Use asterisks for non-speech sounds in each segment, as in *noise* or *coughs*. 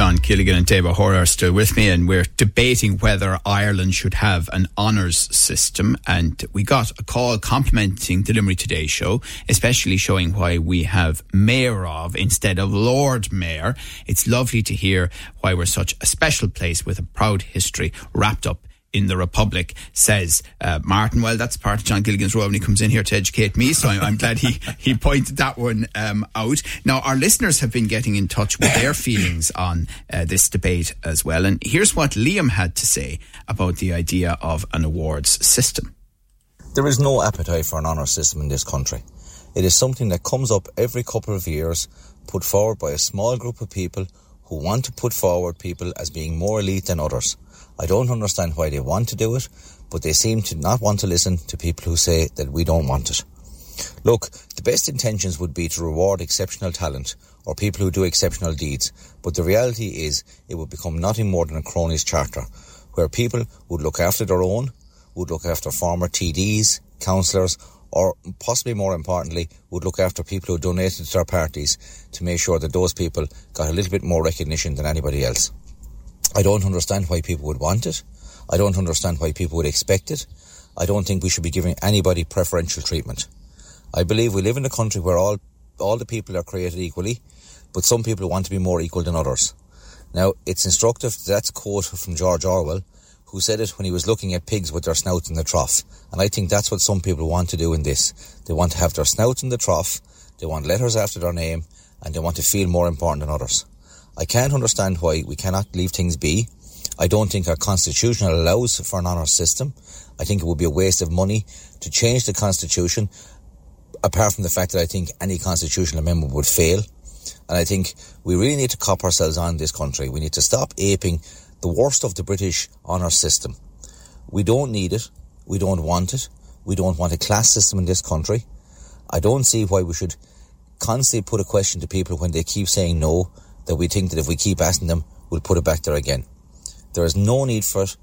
John Gilligan and David O'Hora are still with me, and we're debating whether Ireland should have an honours system. And we got a call complimenting the Limerick Today show, especially showing why we have Mayor of instead of Lord Mayor. It's lovely to hear why we're such a special place with a proud history wrapped up in the Republic, says uh, Martin. Well, that's part of John Gilligan's role when he comes in here to educate me, so I'm, I'm glad he, *laughs* he pointed that one um, out. Now, our listeners have been getting in touch with their *coughs* feelings on uh, this debate as well, and here's what Liam had to say about the idea of an awards system. There is no appetite for an honour system in this country. It is something that comes up every couple of years, put forward by a small group of people who want to put forward people as being more elite than others. I don't understand why they want to do it, but they seem to not want to listen to people who say that we don't want it. Look, the best intentions would be to reward exceptional talent or people who do exceptional deeds, but the reality is it would become nothing more than a cronies charter, where people would look after their own, would look after former TDs, councillors, or possibly more importantly, would look after people who donated to their parties to make sure that those people got a little bit more recognition than anybody else. I don't understand why people would want it. I don't understand why people would expect it. I don't think we should be giving anybody preferential treatment. I believe we live in a country where all, all the people are created equally, but some people want to be more equal than others. Now, it's instructive, that's quote from George Orwell, who said it when he was looking at pigs with their snouts in the trough. And I think that's what some people want to do in this. They want to have their snouts in the trough, they want letters after their name, and they want to feel more important than others. I can't understand why we cannot leave things be. I don't think our constitution allows for an honour system. I think it would be a waste of money to change the constitution, apart from the fact that I think any constitutional amendment would fail. And I think we really need to cop ourselves on this country. We need to stop aping the worst of the British honour system. We don't need it. We don't want it. We don't want a class system in this country. I don't see why we should constantly put a question to people when they keep saying no that we think that if we keep asking them, we'll put it back there again. There is no need for it.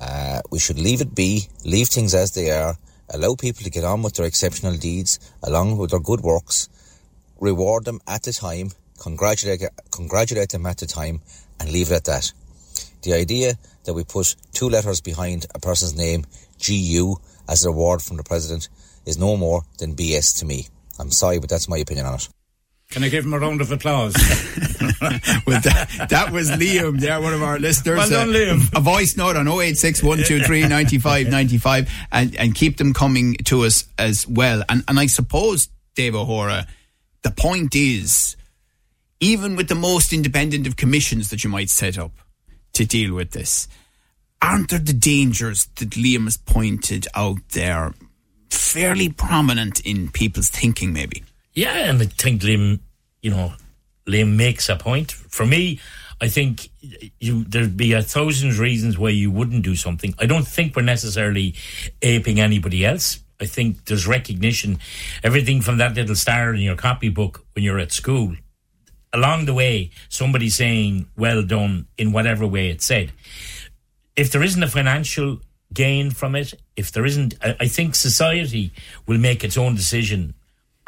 Uh, we should leave it be, leave things as they are, allow people to get on with their exceptional deeds, along with their good works, reward them at the time, congratulate, congratulate them at the time, and leave it at that. The idea that we put two letters behind a person's name, GU, as a reward from the president, is no more than BS to me. I'm sorry, but that's my opinion on it. Can I give him a round of applause? *laughs* well, that, that, was Liam there, one of our listeners. Well done, uh, Liam. A voice note on 086 123 95 95 and, and keep them coming to us as well. And, and I suppose, Dave O'Hora, the point is, even with the most independent of commissions that you might set up to deal with this, aren't there the dangers that Liam has pointed out there fairly prominent in people's thinking, maybe? Yeah, and I think Liam, you know, Liam makes a point. For me, I think you there'd be a thousand reasons why you wouldn't do something. I don't think we're necessarily aping anybody else. I think there's recognition. Everything from that little star in your copybook when you're at school, along the way, somebody saying "well done" in whatever way it's said. If there isn't a financial gain from it, if there isn't, I think society will make its own decision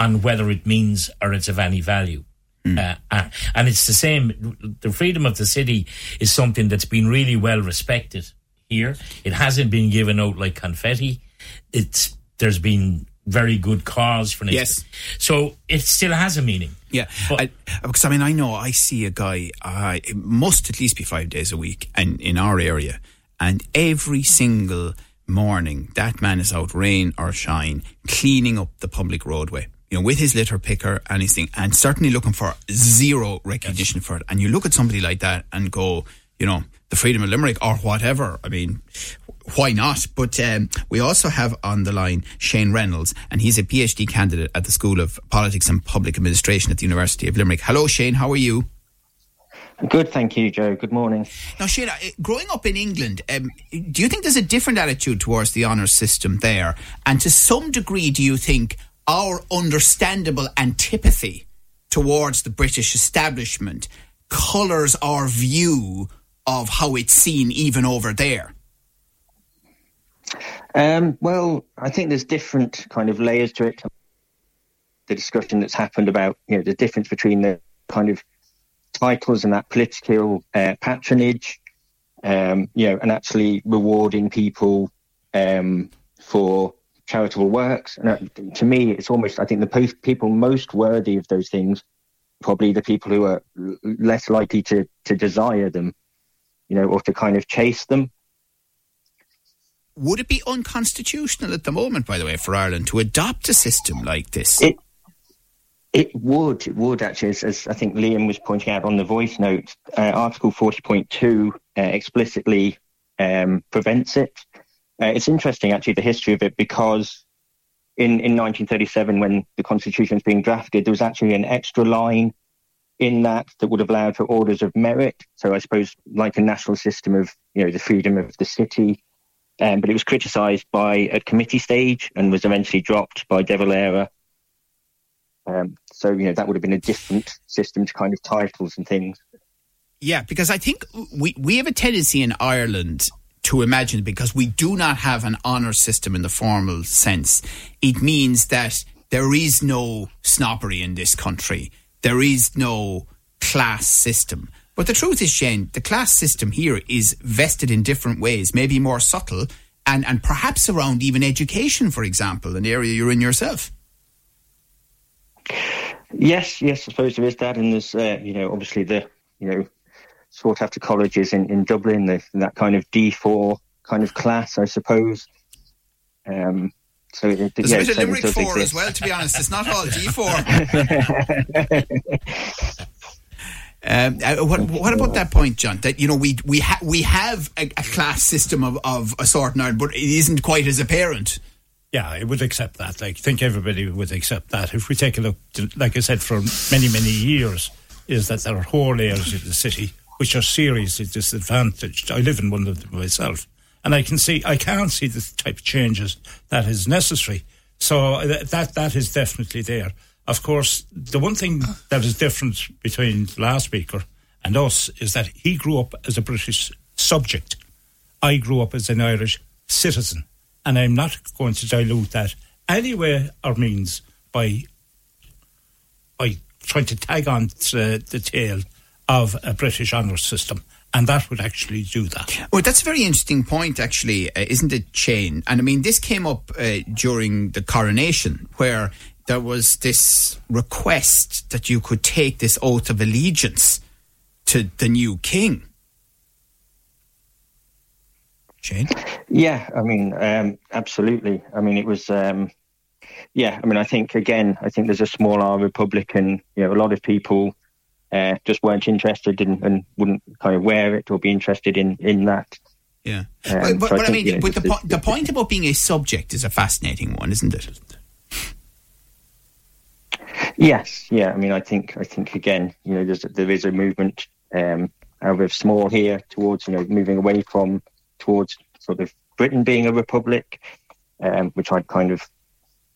on whether it means or it's of any value. Mm. Uh, uh, and it's the same. The freedom of the city is something that's been really well respected here. It hasn't been given out like confetti. It's there's been very good cause for it. Yes. So it still has a meaning. Yeah. But, I, because I mean, I know I see a guy, uh, it must at least be five days a week and in our area. And every single morning, that man is out, rain or shine, cleaning up the public roadway you know, with his litter picker and his thing, and certainly looking for zero recognition yes. for it. And you look at somebody like that and go, you know, the freedom of Limerick or whatever. I mean, why not? But um, we also have on the line Shane Reynolds, and he's a PhD candidate at the School of Politics and Public Administration at the University of Limerick. Hello, Shane. How are you? Good, thank you, Joe. Good morning. Now, Shane, uh, growing up in England, um, do you think there's a different attitude towards the honours system there? And to some degree, do you think our understandable antipathy towards the British establishment colours our view of how it's seen even over there? Um, well, I think there's different kind of layers to it. The discussion that's happened about you know the difference between the kind of titles and that political uh, patronage, um, you know, and actually rewarding people um, for charitable works. And to me, it's almost I think the people most worthy of those things, probably the people who are l- less likely to to desire them, you know, or to kind of chase them. Would it be unconstitutional at the moment, by the way, for Ireland to adopt a system like this? It it would, it would actually, as, as I think Liam was pointing out on the voice note, uh, Article 40.2 uh, explicitly um, prevents it. Uh, it's interesting, actually, the history of it, because in, in 1937, when the Constitution was being drafted, there was actually an extra line in that that would have allowed for orders of merit. So I suppose like a national system of, you know, the freedom of the city. Um, but it was criticised by at committee stage and was eventually dropped by De Valera um, so, you know, that would have been a different system to kind of titles and things. Yeah, because I think we, we have a tendency in Ireland to imagine because we do not have an honour system in the formal sense, it means that there is no snobbery in this country. There is no class system. But the truth is, Shane, the class system here is vested in different ways, maybe more subtle, and, and perhaps around even education, for example, an area you're in yourself. Yes, yes, I suppose there is that, and there's uh, you know obviously the you know sought after colleges in in Dublin, the, that kind of D four kind of class, I suppose. Um, so it, there's yeah, a bit of Limerick four exist. as well. To be honest, it's not all D four. *laughs* Um, uh, what, what, about that point, John? That you know we we ha- we have a, a, class system of, of a sort now, but it isn't quite as apparent. Yeah, I would accept that. Like, I think everybody would accept that. If we take a look, to, like I said, for many, many years, is that there are whole areas of the city which are seriously disadvantaged. I live in one of them myself, and I can see, I can't see the type of changes that is necessary. So uh, that that is definitely there. Of course, the one thing that is different between the last speaker and us is that he grew up as a British subject. I grew up as an Irish citizen and I'm not going to dilute that any way or means by by trying to tag on to the tail of a British honours system. And that would actually do that. Well, that's a very interesting point, actually, uh, isn't it, Shane? And I mean, this came up uh, during the coronation, where there was this request that you could take this oath of allegiance to the new king. Shane? Yeah, I mean, um, absolutely. I mean, it was, um, yeah, I mean, I think, again, I think there's a small R Republican, you know, a lot of people uh, just weren't interested in, and wouldn't kind of wear it or be interested in, in that. Yeah. Um, but, so but I, think, I, mean, you know, but the, po- the point about being a subject is a fascinating one, isn't it? Yes, yeah. I mean, I think, I think again, you know, there's, there is a movement, um, however small here towards, you know, moving away from towards sort of Britain being a republic, um, which I'd kind of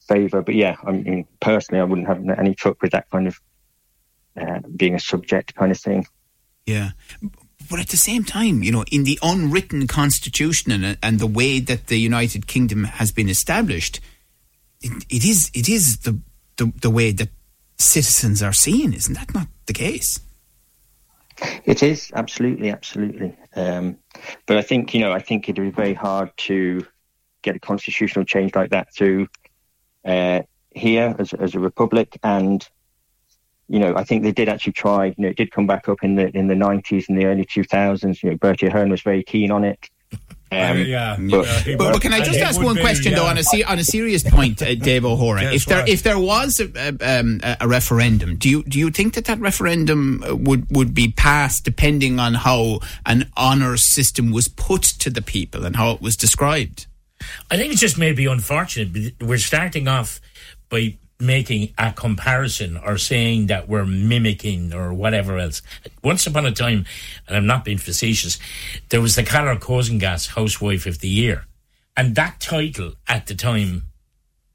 favour. But yeah, I mean, personally, I wouldn't have any truck with that kind of uh, being a subject kind of thing. Yeah. But at the same time, you know, in the unwritten constitution and, and the way that the United Kingdom has been established, it, it is it is the, the the way that citizens are seen. Isn't that not the case? It is absolutely, absolutely. Um, but I think you know, I think it'd be very hard to get a constitutional change like that through uh, here as, as a republic. And you know, I think they did actually try. You know, it did come back up in the in the nineties and the early two thousands. You know, Bertie Ahern was very keen on it. *laughs* Um, yeah, but, but, but, can I just ask one be, question yeah. though on a on a serious point, uh, Dave O'Hora? Yes, if there right. if there was a, um, a, referendum, do you do you think that that referendum uh, would would be passed depending on how an honour system was put to the people and how it was described? I think it's just maybe unfortunate. We're starting off by making a comparison or saying that we're mimicking or whatever else. Once upon a time, and I'm not being facetious, there was the Calor Kosangas Housewife of the Year. And that title at the time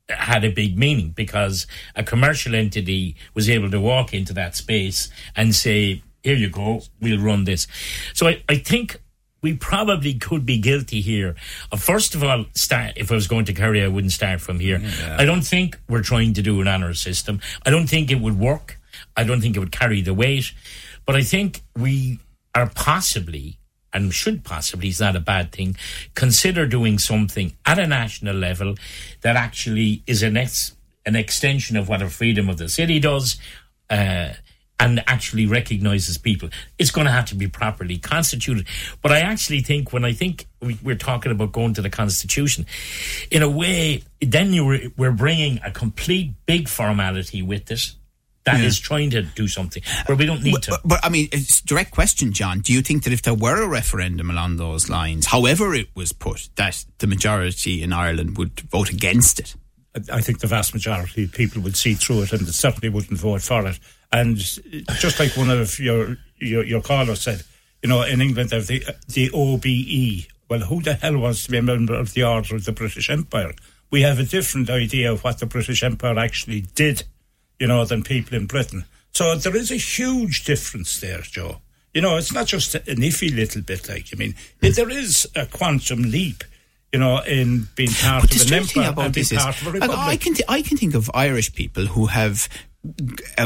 had a big meaning because a commercial entity was able to walk into that space and say, here you go, we'll run this. So I, I think we probably could be guilty here. Uh, first of all, start, if I was going to Kerry, I wouldn't start from here. Yeah. I don't think we're trying to do an honour system. I don't think it would work. I don't think it would carry the weight. But I think we are possibly and should possibly is not a bad thing. Consider doing something at a national level that actually is an ex, an extension of what a freedom of the city does. Uh, and actually recognizes people. It's going to have to be properly constituted. But I actually think when I think we, are talking about going to the constitution, in a way, then you were, we're bringing a complete big formality with this that yeah. is trying to do something, but we don't need but, to. But, but, I mean, it's a direct question, John. Do you think that if there were a referendum along those lines, however it was put, that the majority in Ireland would vote against it? I think the vast majority of people would see through it and certainly wouldn't vote for it. And just like one of your your, your callers said, you know, in England, have the the OBE. Well, who the hell wants to be a member of the Order of the British Empire? We have a different idea of what the British Empire actually did you know, than people in Britain. So there is a huge difference there, Joe. You know, it's not just an iffy little bit. Like, I mean, there is a quantum leap you know, in being part but of an empire and being part of a republic. I can, th- I can think of Irish people who have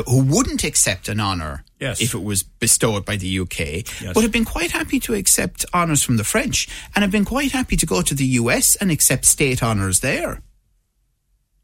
who wouldn't accept an honour yes. if it was bestowed by the UK, yes. but have been quite happy to accept honours from the French and have been quite happy to go to the US and accept state honours there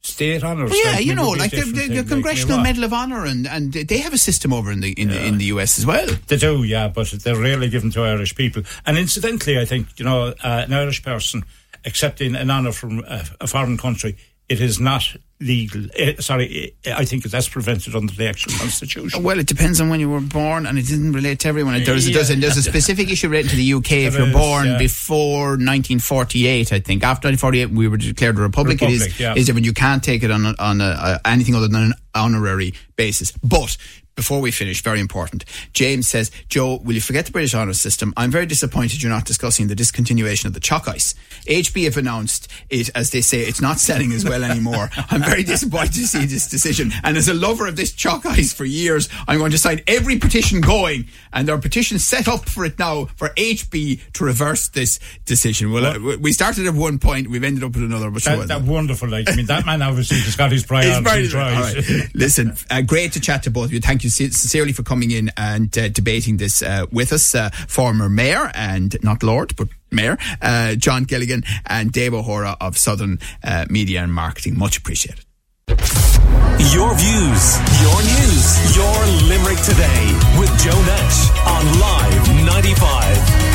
state honours. Well, yeah, you know, like the, the, the Congressional like Medal of Honor, and, and they have a system over in the in, yeah. in the US as well. They do, yeah, but they're rarely given to Irish people. And incidentally, I think you know, uh, an Irish person accepting an honour from a, a foreign country, it is not legal. Uh, sorry, eh, I think that's prevented under the actual constitution. Well, it depends on when you were born, and it doesn't relate to everyone. There's, yeah. there's, a, there's a specific issue related to the UK if you're is, born yeah. before 1948. I think after 1948 we were declared a republic. republic it is yeah. is different. You can't take it on a, on a, anything other than an honorary basis, but before we finish, very important. James says, Joe, will you forget the British honours system? I'm very disappointed you're not discussing the discontinuation of the choc ice. HB have announced it, as they say, it's not selling as well anymore. *laughs* I'm very disappointed to see this decision. And as a lover of this choc ice for years, I'm going to sign every petition going. And there are petitions set up for it now for HB to reverse this decision. Well, uh, we started at one point, we've ended up at another. But that, that wonderful. Like, I mean, that man obviously has got his *laughs* priorities right. Listen, uh, great to chat to both of you. Thank you you sincerely for coming in and uh, debating this uh, with us. Uh, former mayor and not Lord, but mayor uh, John Gilligan and Dave O'Hora of Southern uh, Media and Marketing. Much appreciated. Your views, your news, your Limerick today with Joe Nash on Live 95.